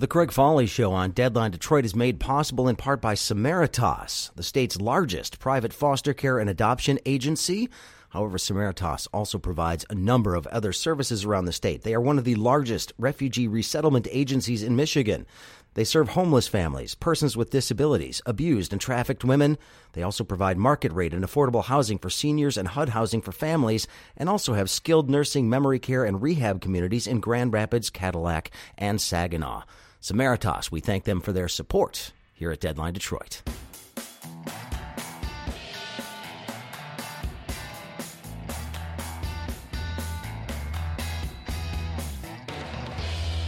The Craig Foley Show on Deadline Detroit is made possible in part by Samaritas, the state's largest private foster care and adoption agency. However, Samaritas also provides a number of other services around the state. They are one of the largest refugee resettlement agencies in Michigan. They serve homeless families, persons with disabilities, abused and trafficked women. They also provide market rate and affordable housing for seniors and HUD housing for families, and also have skilled nursing, memory care, and rehab communities in Grand Rapids, Cadillac, and Saginaw. Samaritas, we thank them for their support here at Deadline Detroit.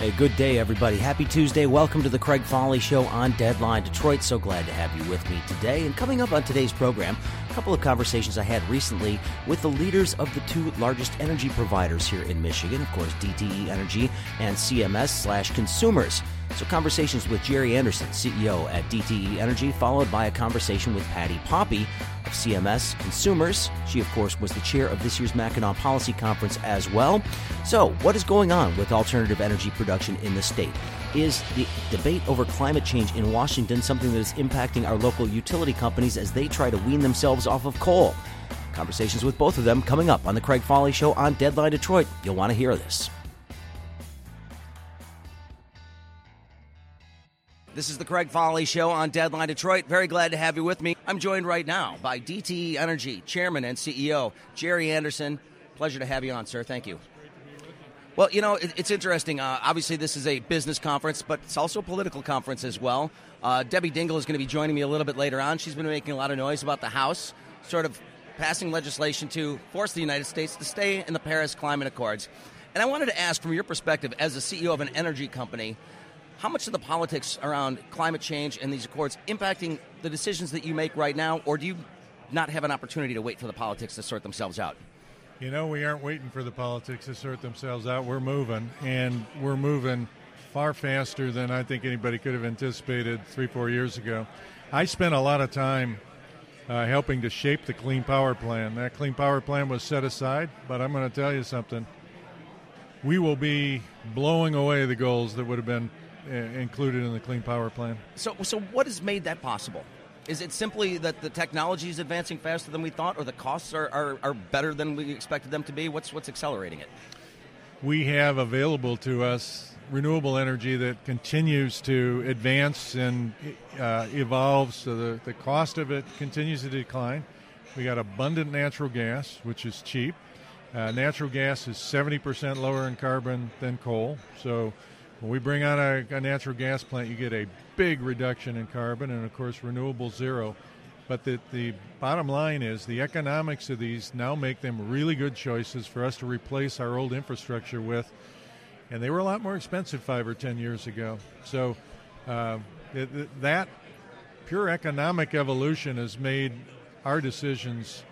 Hey, good day, everybody. Happy Tuesday. Welcome to the Craig Folly Show on Deadline Detroit. So glad to have you with me today. And coming up on today's program, a couple of conversations I had recently with the leaders of the two largest energy providers here in Michigan, of course, DTE Energy and CMS slash Consumers. So, conversations with Gerry Anderson, CEO at DTE Energy, followed by a conversation with Patti Poppe of CMS Consumers. She, of course, was the chair of this year's Mackinac Policy Conference as well. So, what is going on with alternative energy production in the state? Is the debate over climate change in Washington something that is impacting our local utility companies as they try to wean themselves off of coal? Conversations with both of them coming up on the Craig Foley Show on Deadline Detroit. You'll want to hear this. This is the Craig Foley Show on Deadline Detroit. Very glad to have you with me. I'm joined right now by DTE Energy Chairman and CEO Gerry Anderson. Pleasure to have you on, sir. Thank you. Well, you know, it's interesting. Uh, obviously, this is a business conference, but it's also a political conference as well. Uh, Debbie Dingell is going to be joining me a little bit later on. She's been making a lot of noise about the House, sort of passing legislation to force the United States to stay in the Paris Climate Accords. And I wanted to ask, from your perspective as the CEO of an energy company, how much of the politics around climate change and these accords impacting the decisions that you make right now, or do you not have an opportunity to wait for the politics to sort themselves out? You know, we aren't waiting for the politics to sort themselves out. We're moving, and we're moving far faster than I think anybody could have anticipated three, four years ago. I spent a lot of time uh, helping to shape the Clean Power Plan. That Clean Power Plan was set aside, but I'm going to tell you something. We will be blowing away the goals that would have been included in the Clean Power Plan. So, so what has made that possible? Is it simply that the technology is advancing faster than we thought, or the costs are, are, are better than we expected them to be? What's what's accelerating it? We have available to us renewable energy that continues to advance and uh, evolve, so the, the cost of it continues to decline. We got abundant natural gas, which is cheap. Uh, natural gas is 70% lower in carbon than coal, so when we bring on a, a, natural gas plant, you get a big reduction in carbon and, of course, renewable zero. But the, the bottom line is the economics of these now make them really good choices for us to replace our old infrastructure with. And they were a lot more expensive five or ten years ago. So uh, it, that pure economic evolution has made our decisions,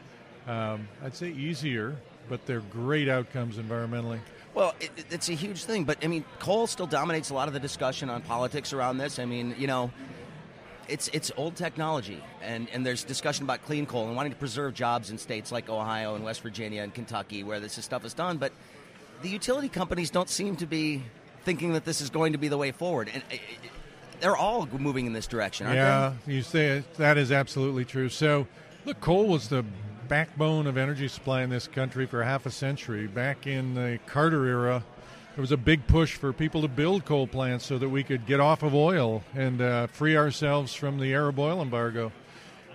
um, I'd say, easier, but they're great outcomes environmentally. Well, it, it's a huge thing, but I mean, coal still dominates a lot of the discussion on politics around this. I mean, you know, it's it's old technology, and, and there's discussion about clean coal and wanting to preserve jobs in states like Ohio and West Virginia and Kentucky where this stuff is done. But the utility companies don't seem to be thinking that this is going to be the way forward, and it, it, they're all moving in this direction. yeah, they? you say it, that is absolutely true. So, look, coal was the backbone of energy supply in this country for half a century. Back in the Carter era, there was a big push for people to build coal plants so that we could get off of oil and uh, free ourselves from the Arab oil embargo.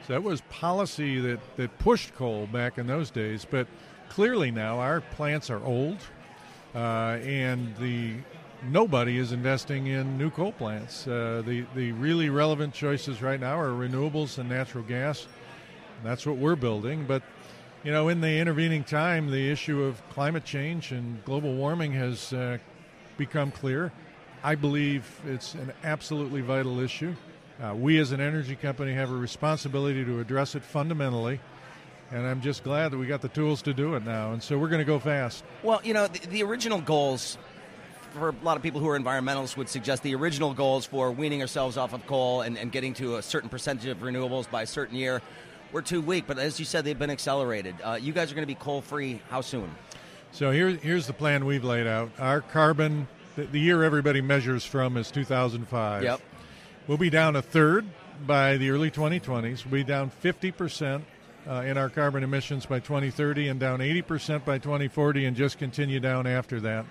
So that was policy that, that pushed coal back in those days. But clearly now our plants are old, uh, and the nobody is investing in new coal plants. Uh, the the really relevant choices right now are renewables and natural gas. That's what we're building. But, you know, in the intervening time, the issue of climate change and global warming has uh, become clear. I believe it's an absolutely vital issue. Uh, we, as an energy company, have a responsibility to address it fundamentally. And I'm just glad that we got the tools to do it now. And so we're going to go fast. Well, you know, the, the original goals for a lot of people who are environmentalists would suggest the original goals for weaning ourselves off of coal and, and getting to a certain percentage of renewables by a certain year were too weak. But as you said, they've been accelerated. Uh, you guys are going to be coal free how soon? So here, here's the plan we've laid out. Our carbon the, the year everybody measures from is 2005. Yep. We'll be down a third by the early 2020s. We'll be down 50 percent uh, in our carbon emissions by 2030 and down 80% by 2040 and just continue down after that.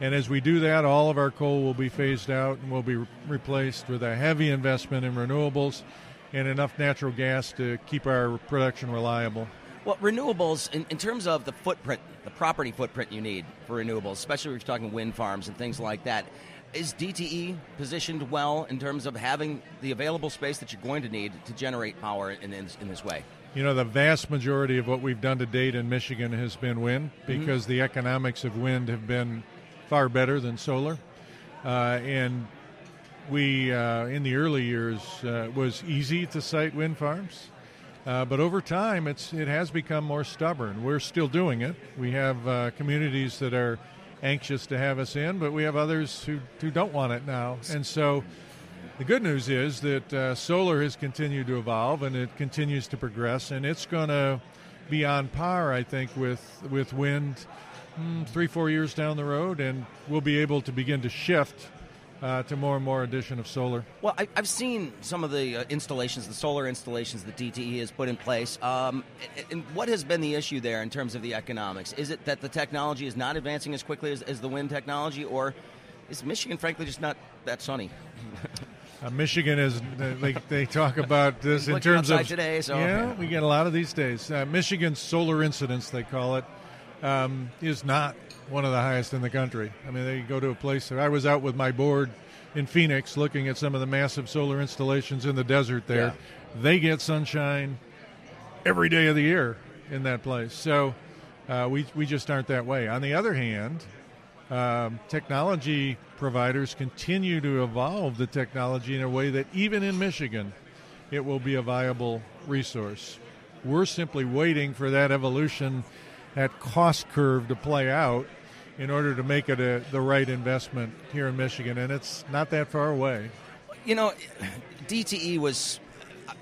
And as we do that, all of our coal will be phased out and will be re- replaced with a heavy investment in renewables and enough natural gas to keep our production reliable. Well, renewables, in, in terms of the footprint, the property footprint you need for renewables, especially if you're talking wind farms and things like that, is DTE positioned well in terms of having the available space that you're going to need to generate power in, in, in this way? You know, the vast majority of what we've done to date in Michigan has been wind Mm-hmm. because the economics of wind have been far better than solar. Uh, and we, uh, in the early years, uh, was easy to site wind farms. Uh, but over time, it's it has become more stubborn. We're still doing it. We have uh, communities that are anxious to have us in, but we have others who, who don't want it now. And so the good news is that uh, solar has continued to evolve and it continues to progress, and it's going to be on par, I think, with with wind mm, three, four years down the road, and we'll be able to begin to shift uh, to more and more addition of solar. Well, I, I've seen some of the uh, installations, the solar installations that DTE has put in place. Um, and- what has been the issue there in terms of the economics? Is it that the technology is not advancing as quickly as, as the wind technology, or is Michigan, frankly, just not that sunny? Uh, Michigan is they, they talk about this in terms of today, so- yeah, we get a lot of these days. Uh, Michigan's solar incidence, they call it, um, is not one of the highest in the country. I mean, they go to a place. I was out with my board in Phoenix looking at some of the massive solar installations in the desert there. They get sunshine every day of the year in that place. So uh, we we just aren't that way. On the other hand, um, technology providers continue to evolve the technology in a way that even in Michigan, it will be a viable resource. We're simply waiting for that evolution, that cost curve to play out in order to make it a, the right investment here in Michigan, and it's not that far away. You know, DTE was,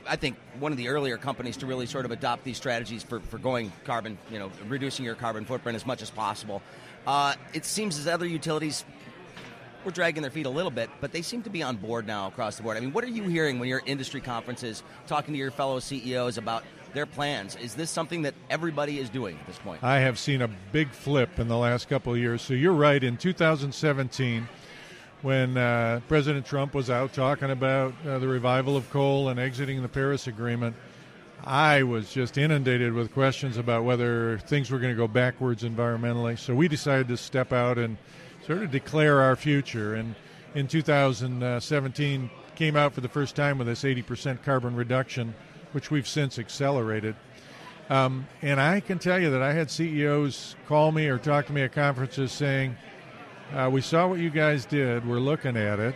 I think, one of the earlier companies to really sort of adopt these strategies for, for going carbon, you know, reducing your carbon footprint as much as possible. Uh, it seems as other utilities were dragging their feet a little bit, but they seem to be on board now across the board. I mean, what are you hearing when you're industry conferences talking to your fellow CEOs about their plans? Is this something that everybody is doing at this point? I have seen a big flip in the last couple of years. So you're right. In 2017, when uh, President Trump was out talking about uh, the revival of coal and exiting the Paris Agreement, I was just inundated with questions about whether things were going to go backwards environmentally. So we decided to step out and sort of declare our future. And in 2017, came out for the first time with this 80% carbon reduction, which we've since accelerated. Um, and I can tell you that I had CEOs call me or talk to me at conferences saying, uh, "We saw what you guys did. We're looking at it."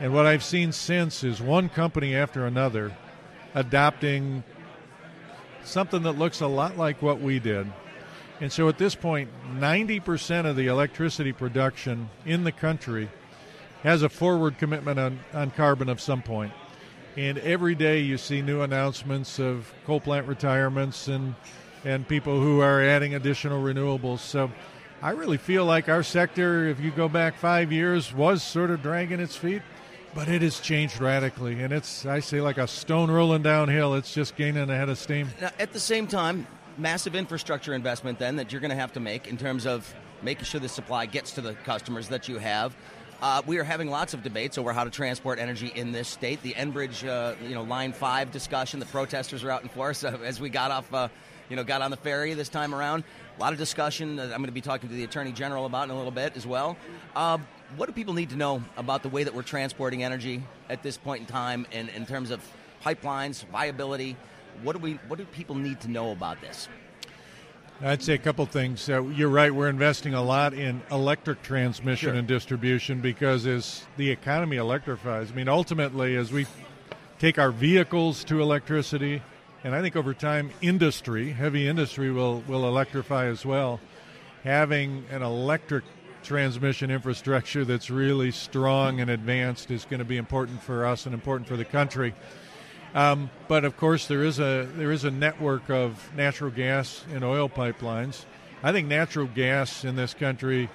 And what I've seen since is one company after another adopting something that looks a lot like what we did. And so at this point, 90% of the electricity production in the country has a forward commitment on, on carbon of some point. And every day you see new announcements of coal plant retirements and, and people who are adding additional renewables. So I really feel like our sector, if you go back five years, was sort of dragging its feet. But it has changed radically, and it's I say like a stone rolling downhill. It's just gaining ahead of steam. Now, at the same time, massive infrastructure investment then that you're going to have to make in terms of making sure the supply gets to the customers that you have. Uh, we are having lots of debates over how to transport energy in this state. The Enbridge, uh, you know, Line Five discussion. The protesters are out in force uh, as we got off, uh, you know, got on the ferry this time around. A lot of discussion. I'm going to be talking to the Attorney General about in a little bit as well. Uh, what do people need to know about the way that we're transporting energy at this point in time, in, in terms of pipelines, viability? What do we? What do people need to know about this? I'd say a couple things. Uh, you're right. We're investing a lot in electric transmission Sure. and distribution because as the economy electrifies, I mean, ultimately, as we take our vehicles to electricity, and I think over time, industry, heavy industry, will will electrify as well. Having an electric transmission infrastructure that's really strong and advanced is going to be important for us and important for the country. Um, but of course, there is a there is a network of natural gas and oil pipelines. I think natural gas in this country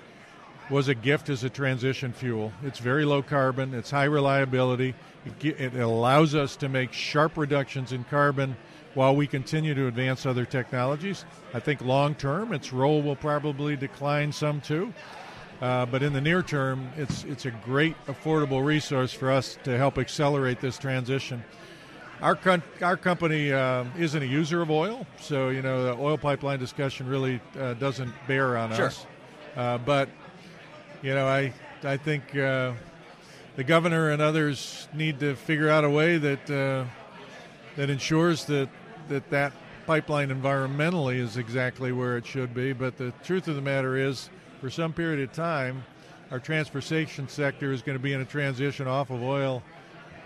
was a gift as a transition fuel. It's very low carbon, it's high reliability, it, it allows us to make sharp reductions in carbon while we continue to advance other technologies. I think long term, its role will probably decline some too. Uh, but in the near term, it's it's a great affordable resource for us to help accelerate this transition. Our con- our company uh, isn't a user of oil, so you know the oil pipeline discussion really uh, doesn't bear on sure. us. Uh, but you know, I I think uh, the governor and others need to figure out a way that uh, that ensures that that that pipeline environmentally is exactly where it should be. But the truth of the matter is, for some period of time, our transportation sector is going to be in a transition off of oil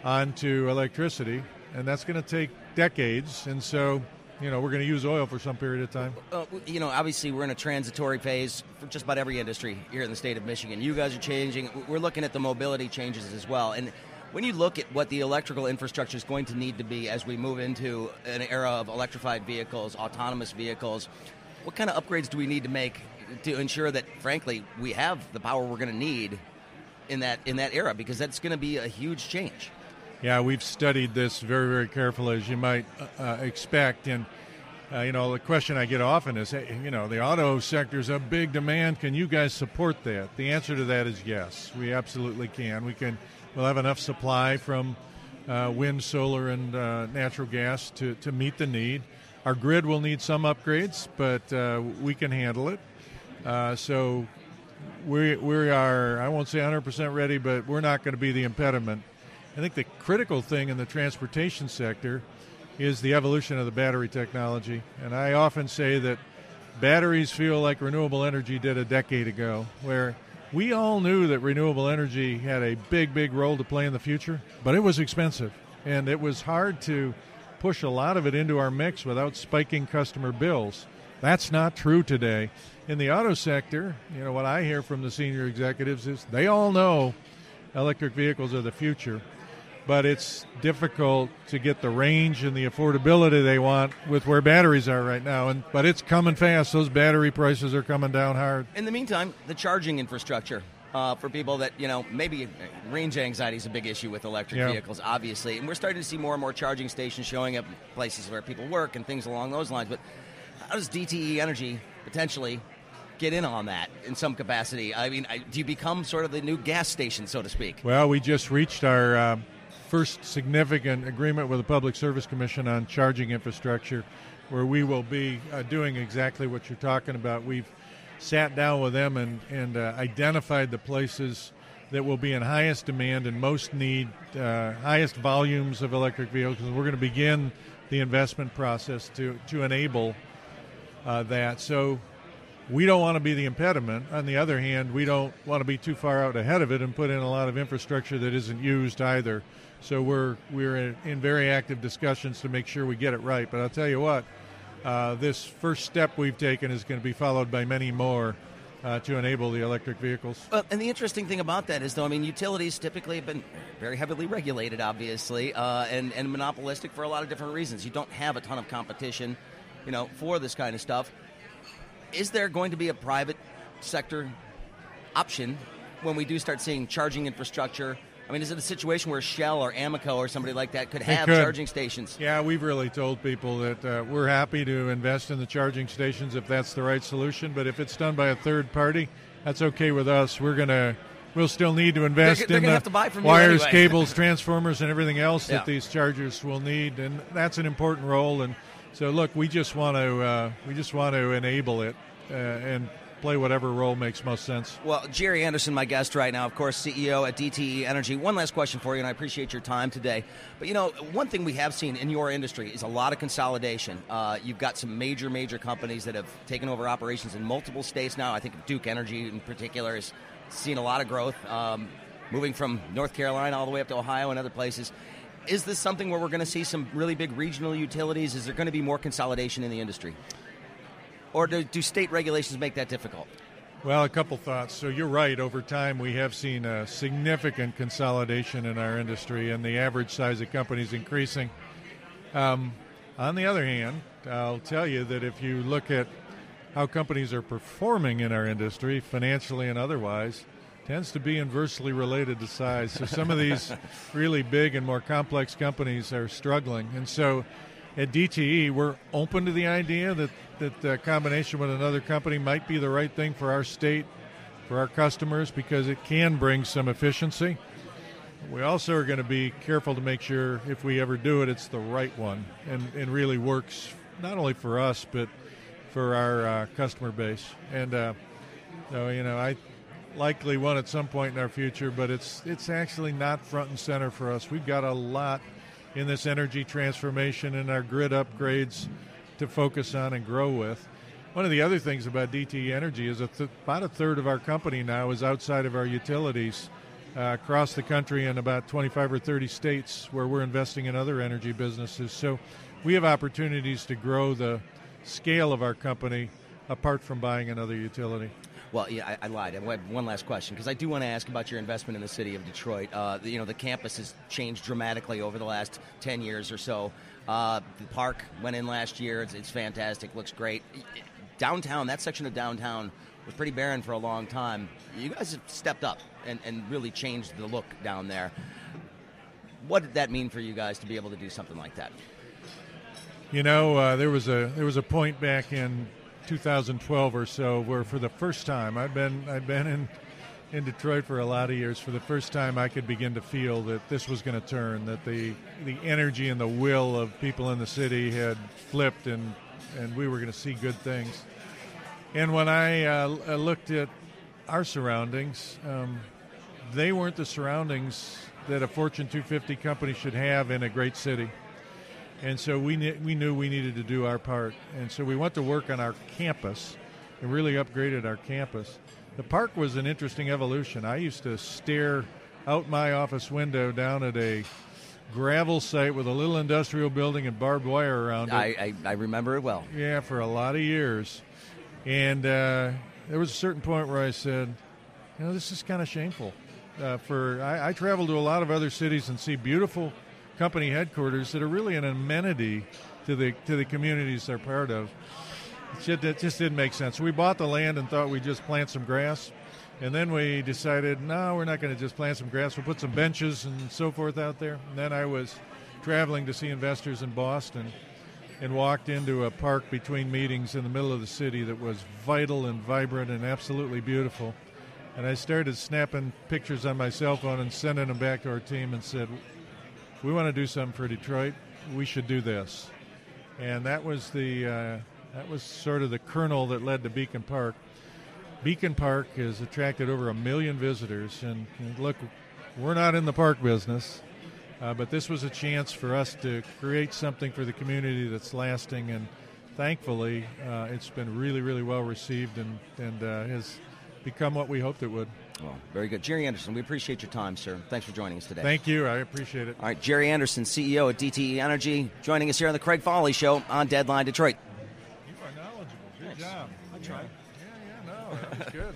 onto electricity, and that's going to take decades. And so, you know, we're going to use oil for some period of time. Uh, you know, obviously, we're in a transitory phase for just about every industry here in the state of Michigan. You guys are changing. We're looking at the mobility changes as well, and when you look at what the electrical infrastructure is going to need to be as we move into an era of electrified vehicles, autonomous vehicles, what kind of upgrades do we need to make to ensure that, frankly, we have the power we're going to need in that in that era? Because that's going to be a huge change. Yeah, we've studied this very, very carefully, as you might uh, uh, expect, and. Uh, you know, the question I get often is, hey, you know, the auto sector is a big demand. Can you guys support that? The answer to that is yes. We absolutely can. We can we'll have enough supply from uh, wind, solar, and uh, natural gas to, to meet the need. Our grid will need some upgrades, but uh, we can handle it. So we, we are, I won't say 100% ready, but we're not going to be the impediment. I think the critical thing in the transportation sector is the evolution of the battery technology. And I often say that batteries feel like renewable energy did a decade ago, where we all knew that renewable energy had a big, big role to play in the future, but it was expensive. And it was hard to push a lot of it into our mix without spiking customer bills. That's not true today. In the auto sector, you know, what I hear from the senior executives is they all know electric vehicles are the future but it's difficult to get the range and the affordability they want with where batteries are right now. And but it's coming fast. Those battery prices are coming down hard. In the meantime, the charging infrastructure. Uh, for people that you know maybe range anxiety is a big issue with electric yeah. vehicles obviously and we're starting to see more and more charging stations showing up places where people work and things along those lines but how does dte energy potentially get in on that in some capacity i mean do you become sort of the new gas station so to speak well we just reached our uh, first significant agreement with the Public Service Commission on charging infrastructure, where we will be uh, doing exactly what you're talking about. We've sat down with them and, and uh, identified the places that will be in highest demand and most need, uh, highest volumes of electric vehicles. We're going to begin the investment process to, to enable uh, that. So we don't want to be the impediment. On the other hand, we don't want to be too far out ahead of it and put in a lot of infrastructure that isn't used either. So we're we're in, in very active discussions to make sure we get it right. But I'll tell you what, uh, this first step we've taken is going to be followed by many more. Uh, to enable the electric vehicles. And the interesting thing about that is, though, I mean, utilities typically have been very heavily regulated, obviously, uh, and, and monopolistic for a lot of different reasons. You don't have a ton of competition, you know, for this kind of stuff. Is there going to be a private sector option when we do start seeing charging infrastructure I mean, is it a situation where Shell or Amoco or somebody like that could have could. charging stations? Yeah, we've really told people that uh, we're happy to invest in the charging stations if that's the right solution. But if it's done by a third party, that's okay with us. We're gonna. We'll still need to invest they're, they're in the wires, anyway. cables, transformers, and everything else yeah. that these chargers will need, and that's an important role. And so, look, we just want to uh, we just want to enable it uh, and play whatever role makes most sense. Well, Gerry Anderson, my guest right now, of course, CEO at DTE Energy. One last question for you, and I appreciate your time today. But you know, one thing we have seen in your industry is a lot of consolidation. Uh, you've got some major, major companies that have taken over operations in multiple states now. I think Duke Energy, in particular, has seen a lot of growth, um, moving from North Carolina all the way up to Ohio and other places. Is this something where we're going to see some really big regional utilities? Is there going to be more consolidation in the industry? Or do, do state regulations make that difficult? Well, a couple thoughts. So you're right. Over time, we have seen a significant consolidation in our industry, and the average size of companies increasing. Um, on the other hand, I'll tell you that if you look at how companies are performing in our industry, financially and otherwise, tends to be inversely related to size. So some of these really big and more complex companies are struggling. And so at DTE, we're open to the idea that, that the combination with another company might be the right thing for our state, for our customers, because it can bring some efficiency. We also are going to be careful to make sure if we ever do it, it's the right one and, and really works not only for us, but for our uh, customer base. And uh, so, you know, I likely one at some point in our future, but it's it's actually not front and center for us. We've got a lot in this energy transformation and our grid upgrades to focus on and grow with. One of the other things about DTE Energy is th- about a third of our company now is outside of our utilities uh, across the country in about 25 or 30 states where we're investing in other energy businesses. So we have opportunities to grow the scale of our company apart from buying another utility. Well, yeah, I, I lied. I have one last question because I do want to ask about your investment in the city of Detroit. Uh, you know, the campus has changed dramatically over the last 10 years or so. Uh, the park went in last year. It's, it's fantastic. Looks great. Downtown, that section of downtown was pretty barren for a long time. You guys have stepped up and, and really changed the look down there. What did that mean for you guys to be able to do something like that? You know, uh, there was a there was a point back in 2012 or so, where for the first time I've been I've been in in Detroit for a lot of years. For the first time, I could begin to feel that this was going to turn, that the the energy and the will of people in the city had flipped, and and we were going to see good things. And when I uh, looked at our surroundings, um, they weren't the surroundings that a Fortune 250 company should have in a great city and so we we knew we needed to do our part, and so we went to work on our campus and really upgraded our campus. The park was an interesting evolution. I used to stare out my office window down at a gravel site with a little industrial building and barbed wire around it. I, I, I remember it well. Yeah, for a lot of years. And uh, there was a certain point where I said, you know, this is kind of shameful. Uh, for I, I travel to a lot of other cities and see beautiful company headquarters that are really an amenity to the to the communities they're part of. It just, didn't make sense. We bought the land and thought we'd just plant some grass. And then we decided, no, we're not going to just plant some grass. We'll put some benches and so forth out there. And then I was traveling to see investors in Boston and walked into a park between meetings in the middle of the city that was vital and vibrant and absolutely beautiful. And I started snapping pictures on my cell phone and sending them back to our team and said, we want to do something for Detroit, we should do this. And that was the uh, that was sort of the kernel that led to Beacon Park. Beacon Park has attracted over a million visitors, and, and look, we're not in the park business, uh, but this was a chance for us to create something for the community that's lasting, and thankfully, uh, it's been really, really well received and and uh, has become what we hoped it would. Well, very good. Gerry Anderson, we appreciate your time, sir. Thanks for joining us today. Thank you. I appreciate it. All right, Gerry Anderson, CEO at DTE Energy, joining us here on the Craig Foley Show on Deadline Detroit. You are knowledgeable. Good Thanks. job. I try. Yeah, yeah, no, that was good.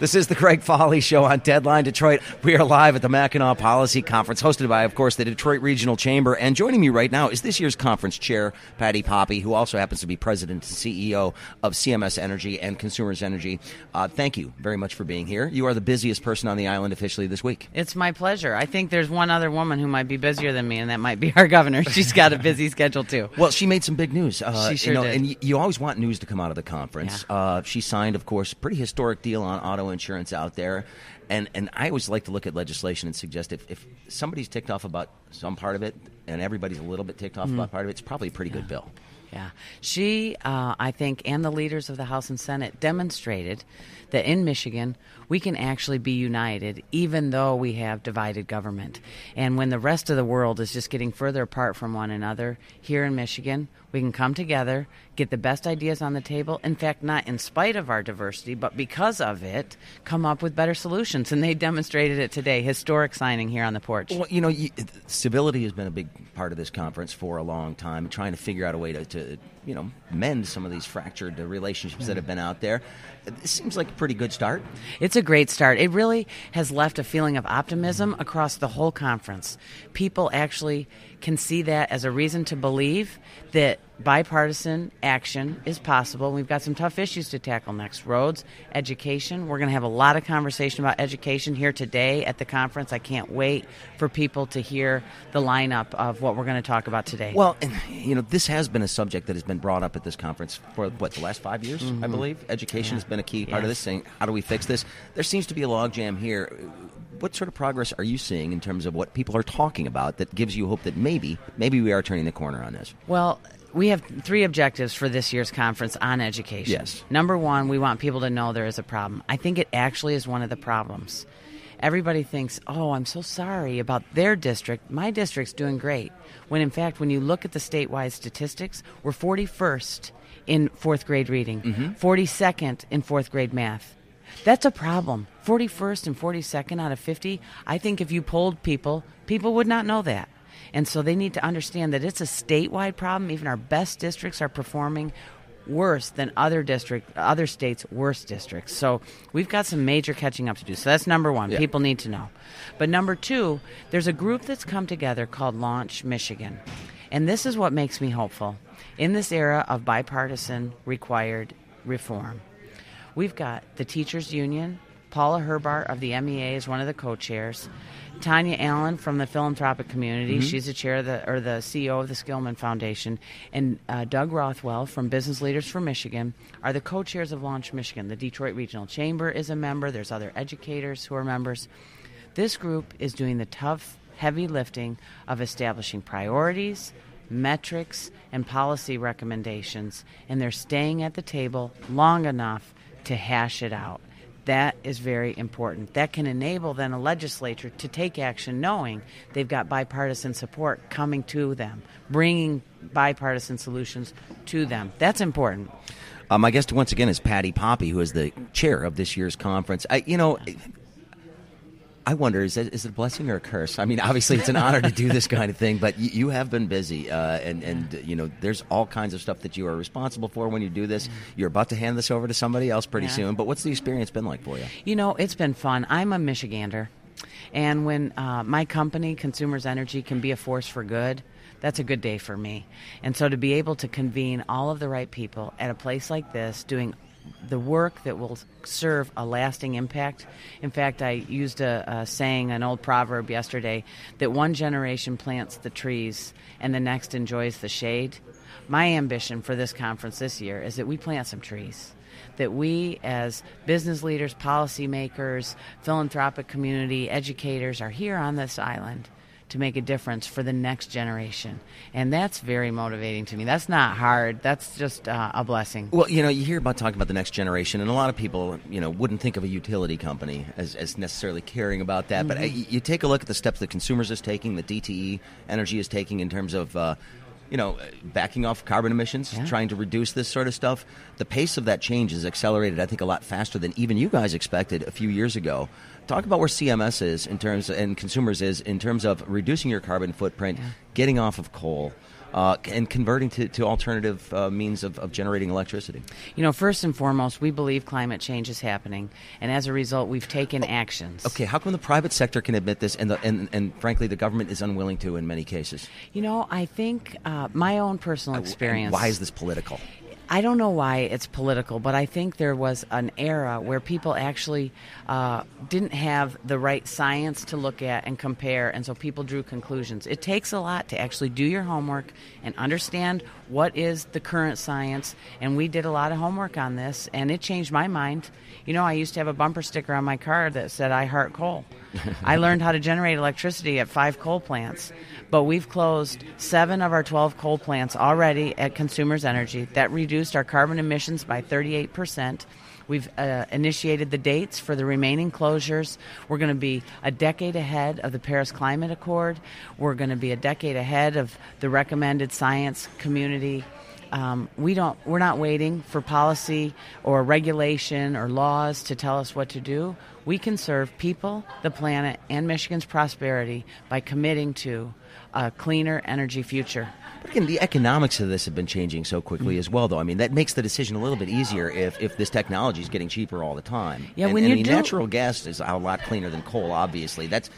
This is the Craig Foley Show on Deadline Detroit. We are live at the Mackinac Policy Conference, hosted by, of course, the Detroit Regional Chamber. And joining me right now is this year's conference chair, Patti Poppe, who also happens to be president and CEO of CMS Energy and Consumers Energy. Uh, thank you very much for being here. You are the busiest person on the island officially this week. It's my pleasure. I think there's one other woman who might be busier than me, and that might be our governor. She's got a busy schedule too. Well, she made some big news. Uh, She sure you know, did. And y- you always want news to come out of the conference. Yeah. Uh, she signed, of course, a pretty historic deal on auto insurance out there. And, and I always like to look at legislation and suggest if, if somebody's ticked off about some part of it and everybody's a little bit ticked off Mm-hmm. about part of it, it's probably a pretty good bill. Yeah. She, uh, I think, and the leaders of the House and Senate demonstrated that in Michigan, we can actually be united even though we have divided government. And when the rest of the world is just getting further apart from one another, here in Michigan, we can come together, get the best ideas on the table. In fact, not in spite of our diversity, but because of it, come up with better solutions. And they demonstrated it today. Historic signing here on the porch. Well, you know, you, civility has been a big part of this conference for a long time, trying to figure out a way to, to you know, mend some of these fractured relationships that have been out there. It seems like a pretty good start. It's a great start. It really has left a feeling of optimism across the whole conference. People actually can see that as a reason to believe that bipartisan action is possible. We've got some tough issues to tackle next roads, education. We're going to have a lot of conversation about education here today at the conference. I can't wait for people to hear the lineup of what we're going to talk about today. Well, and, you know, this has been a subject that has been brought up at this conference for what the last five years, mm-hmm. I believe. Education yeah. has been a key part of this. Saying, how do we fix this? There seems to be a logjam here. What sort of progress are you seeing in terms of what people are talking about that gives you hope that maybe, maybe we are turning the corner on this? Well we have three objectives for this year's conference on education. Yes. Number one, we want people to know there is a problem. I think it actually is one of the problems. Everybody thinks, oh, I'm so sorry about their district. My district's doing great. When in fact, when you look at the statewide statistics, we're 41st in fourth grade reading, mm-hmm. 42nd in fourth grade math. That's a problem. 41st and 42nd out of 50. I think if you polled people, people would not know that. And so they need to understand that it's a statewide problem. Even our best districts are performing worse than other district other states worst districts. So we've got some major catching up to do. So that's number one. Yeah. people need to know. But number two there's a group that's come together called launch michigan. And this is what makes me hopeful. In this era of bipartisan required reform we've got the teachers union paula herbart of the mea is one of the co-chairs Tonya Allen from the philanthropic community. Mm-hmm. She's the chair of the, or the CEO of the Skillman Foundation, and uh, Doug Rothwell from Business Leaders for Michigan are the co-chairs of Launch Michigan. The Detroit Regional Chamber is a member. There's other educators who are members. This group is doing the tough, heavy lifting of establishing priorities, metrics, and policy recommendations, and they're staying at the table long enough to hash it out. That is very important. That can enable then a legislature to take action knowing they've got bipartisan support coming to them, bringing bipartisan solutions to them. That's important. Um, my guest once again is Patti Poppe, who is the chair of this year's conference. I, you know, I wonder is it, is it a blessing or a curse? I mean, obviously it's an honor to do this kind of thing, but you, you have been busy, uh, and and you know there's all kinds of stuff that you are responsible for when you do this. You're about to hand this over to somebody else pretty yeah. soon, but what's the experience been like for you? You know, it's been fun. I'm a Michigander, and when uh, my company, Consumers Energy, can be a force for good, that's a good day for me. And so to be able to convene all of the right people at a place like this, doing the work that will serve a lasting impact. In fact, I used a, a, saying, an old proverb yesterday, that one generation plants the trees and the next enjoys the shade. My ambition for this conference this year is that we plant some trees. That we, as business leaders, policymakers, philanthropic community, educators, are here on this island to make a difference for the next generation. And that's very motivating to me. That's not hard. That's just uh, a blessing. Well, you know, you hear about talking about the next generation, and a lot of people, you know, wouldn't think of a utility company as, as necessarily caring about that. Mm-hmm. But uh, you take a look at the steps that consumers is taking, that DTE Energy is taking in terms of. Uh, you know, backing off carbon emissions, yeah. trying to reduce this sort of stuff. The pace of that change is accelerated, I think, a lot faster than even you guys expected a few years ago talk about where CMS is in terms and consumers is in terms of reducing your carbon footprint, yeah. getting off of coal. Uh, and converting to, to alternative uh, means of, of generating electricity? You know, first and foremost, we believe climate change is happening, and as a result, we've taken actions. Okay, how come the private sector can admit this, and, the, and, and frankly, the government is unwilling to in many cases? You know, I think uh, my own personal experience. why is this political? I don't know why it's political, but I think there was an era where people actually uh, didn't have the right science to look at and compare, and so people drew conclusions. It takes a lot to actually do your homework and understand what is the current science, and we did a lot of homework on this, and it changed my mind. You know, I used to have a bumper sticker on my car that said, I heart coal. I learned how to generate electricity at five coal plants, but we've closed seven of our 12 coal plants already at Consumers Energy. That reduced our carbon emissions by 38 percent. We've uh, initiated the dates for the remaining closures. We're going to be a decade ahead of the Paris Climate Accord. We're going to be a decade ahead of the recommended science community. Um, we don't. We're not waiting for policy or regulation or laws to tell us what to do. We can serve people, the planet, and Michigan's prosperity by committing to a cleaner energy future. But again, the economics of this have been changing so quickly as well, though. I mean, that makes the decision a little bit easier if, if this technology is getting cheaper all the time. Yeah, and, when and you the do- natural gas is a lot cleaner than coal. Obviously, that's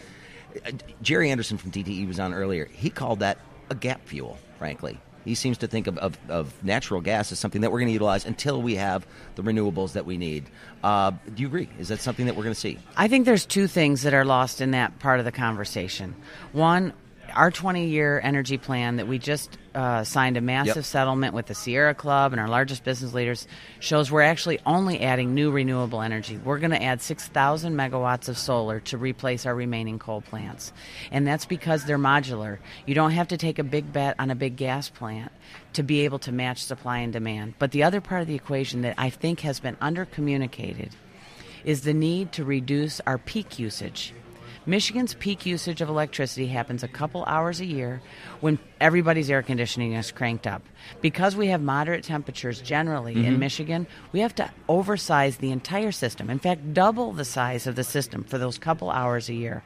uh, Gerry Anderson from DTE was on earlier. He called that a gap fuel. Frankly, he seems to think of, of, of natural gas as something that we're going to utilize until we have the renewables that we need. Uh, do you agree? Is that something that we're going to see? I think there's two things that are lost in that part of the conversation. One, our 20 year energy plan that we just uh, signed a massive Yep. settlement with the Sierra Club and our largest business leaders shows we're actually only adding new renewable energy. We're going to add 6,000 megawatts of solar to replace our remaining coal plants. And that's because they're modular. You don't have to take a big bet on a big gas plant to be able to match supply and demand. But the other part of the equation that I think has been undercommunicated is the need to reduce our peak usage. Michigan's peak usage of electricity happens a couple hours a year when everybody's air conditioning is cranked up. Because we have moderate temperatures generally in mm-hmm. Michigan, we have to oversize the entire system. In fact, double the size of the system for those couple hours a year.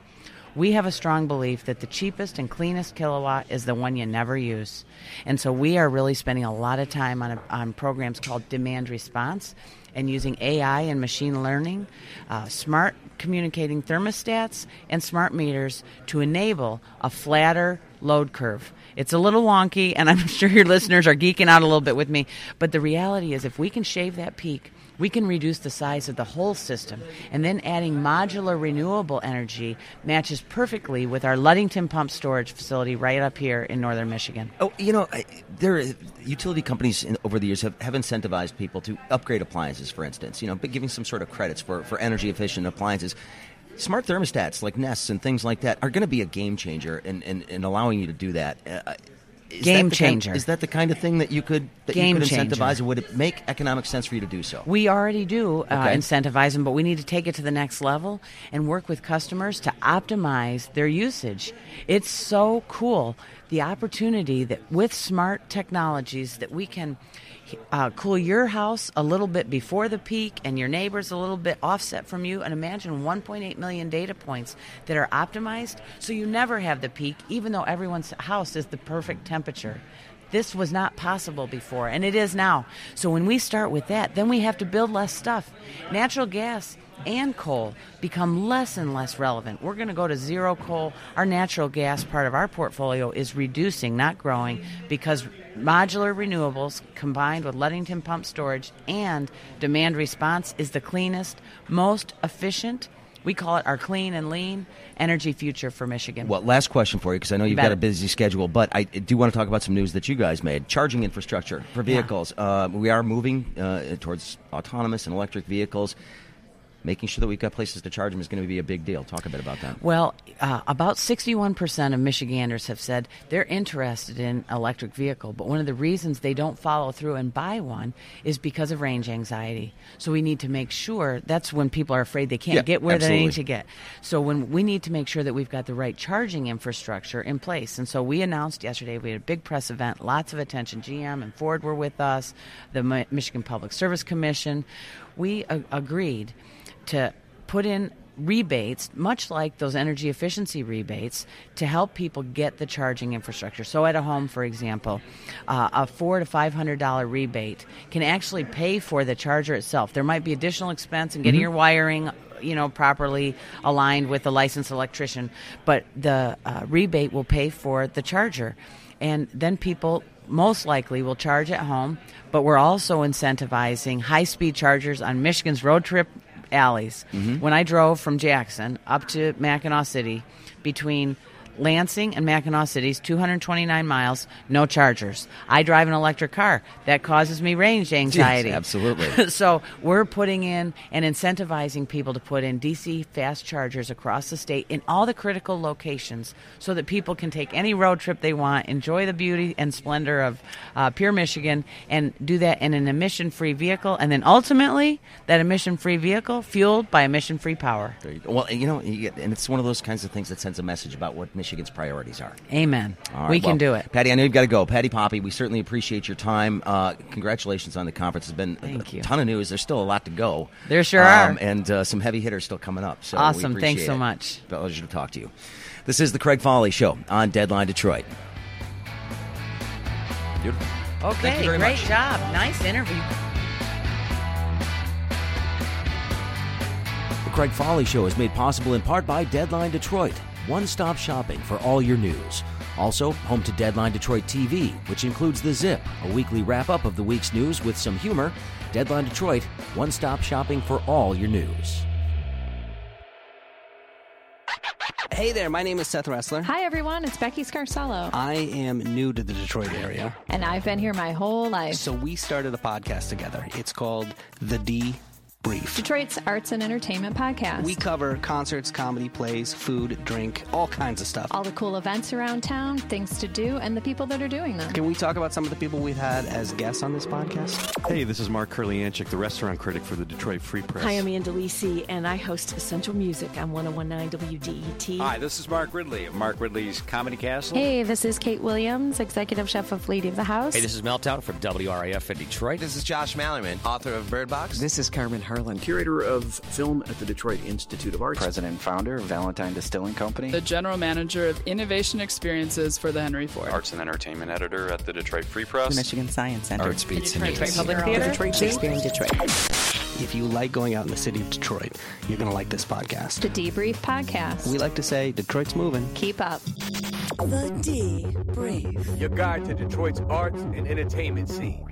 We have a strong belief that the cheapest and cleanest kilowatt is the one you never use. And so we are really spending a lot of time on, on programs called demand response and using AI and machine learning, uh, smart communicating thermostats, and smart meters to enable a flatter load curve. It's a little wonky, and I'm sure your listeners are geeking out a little bit with me, but the reality is if we can shave that peak, we can reduce the size of the whole system. And then adding modular renewable energy matches perfectly with our Ludington pump storage facility right up here in northern Michigan. Oh, you know, there utility companies in, over the years have, have incentivized people to upgrade appliances, for instance. You know, but giving some sort of credits for, for energy efficient appliances. Smart thermostats like Nests and things like that are going to be a game changer in, in, in allowing you to do that. Uh, is Game the kind- changer. is that the kind of thing that you could that Game you could incentivize, and would it make economic sense for you to do so? We already do uh, incentivize them, but we need to take it to the next level and work with customers to optimize their usage. It's so cool the opportunity that with smart technologies that we can uh, cool your house a little bit before the peak and your neighbors a little bit offset from you and imagine 1.8 million data points that are optimized so you never have the peak even though everyone's house is the perfect temperature this was not possible before, and it is now. So when we start with that, then we have to build less stuff. Natural gas and coal become less and less relevant. We're going to go to zero coal. Our natural gas part of our portfolio is reducing, not growing, because modular renewables combined with Ludington pump storage and demand response is the cleanest, most efficient. We call it our clean and lean energy future for Michigan. Well, last question for you because I know you've got a busy schedule, but I do want to talk about some news that you guys made. Charging infrastructure for Yeah. vehicles. Uh, we are moving uh, towards autonomous and electric vehicles. Making sure that we've got places to charge them is going to be a big deal. Talk a bit about that. Well, uh, about 61% of Michiganders have said they're interested in electric vehicle, but one of the reasons they don't follow through and buy one is because of range anxiety. So we need to make sure that's when people are afraid they can't Yeah, get where they need to get. So when we need to make sure that we've got the right charging infrastructure in place. And so we announced yesterday we had a big press event, lots of attention. GM and Ford were with us, the Michigan Public Service Commission. We a- agreed to put in rebates, much like those energy efficiency rebates, to help people get the charging infrastructure. So, at a home, for example, uh, a four to five hundred dollar rebate can actually pay for the charger itself. There might be additional expense in getting your wiring. You know, properly aligned with the licensed electrician, but the uh, rebate will pay for the charger, and then people most likely will charge at home. But we're also incentivizing high speed chargers on Michigan's road trip alleys. Mm-hmm. When I drove from Jackson up to Mackinac City between Lansing and Mackinac Cities, 229 miles, no chargers. I drive an electric car. That causes me range anxiety. Yes, absolutely. so we're putting in and incentivizing people to put in DC fast chargers across the state in all the critical locations so that people can take any road trip they want, enjoy the beauty and splendor of uh, Pure Michigan, and do that in an emission free vehicle. And then ultimately, that emission free vehicle fueled by emission free power. There you go. Well, you know, and it's one of those kinds of things that sends a message about what Michigan's priorities are. Amen. All right, we can do it. Patti. I know you've got to go. Patti Poppe, we certainly appreciate your time. Uh, congratulations on the conference. It's been Thank a you. ton of news. There's still a lot to go. There sure are. and uh, some heavy hitters still coming up. So we Awesome. Thanks so it. much. Pleasure to talk to you. This is the Craig Foley Show on Deadline Detroit. Beautiful. Okay, Thank you very great much. job. Nice interview. The Craig Foley Show is made possible in part by Deadline Detroit, one stop shopping for all your news. Also, home to Deadline Detroit TV, which includes The Zip, a weekly wrap up of the week's news with some humor. Deadline Detroit, one stop shopping for all your news. Hey there, my name is Seth Ressler. Hi, everyone. It's Becky Scarsalo. I am new to the Detroit area, And I've been here my whole life. so we started a podcast together. It's called The D Brief. Detroit's arts and entertainment podcast. We cover concerts, comedy, plays, food, drink, all kinds of stuff. all the cool events around town, things to do, and the people that are doing them. Can we talk about some of the people we've had as guests on this podcast? Hey, this is Mark Kurlyandchik, the restaurant critic for the Detroit Free Press. Hi, I'm Ann DeLisi, and I host Essential Music on 1019 WDET. Hi, this is Mark Ridley of Mark Ridley's Comedy Castle. Hey, this is Kate Williams, executive chef of Lady of the House. Hey, this is Meltdown from WRIF in Detroit. This is Josh Malerman, author of Bird Box. This is Carmen Harlan, curator of film at the Detroit Institute of Arts. president and founder of Valentine Distilling Company. the general manager of innovation experiences for the Henry Ford. Arts and entertainment editor at the Detroit Free Press. the Michigan Science Center. Art speeds to Detroit news. Public Theater, Detroit Shakespeare in Detroit. If you like going out in the city of Detroit, you're going to like this podcast. the D Brief podcast. We like to say Detroit's moving. Keep up. The D Brief. Your guide to Detroit's arts and entertainment scene.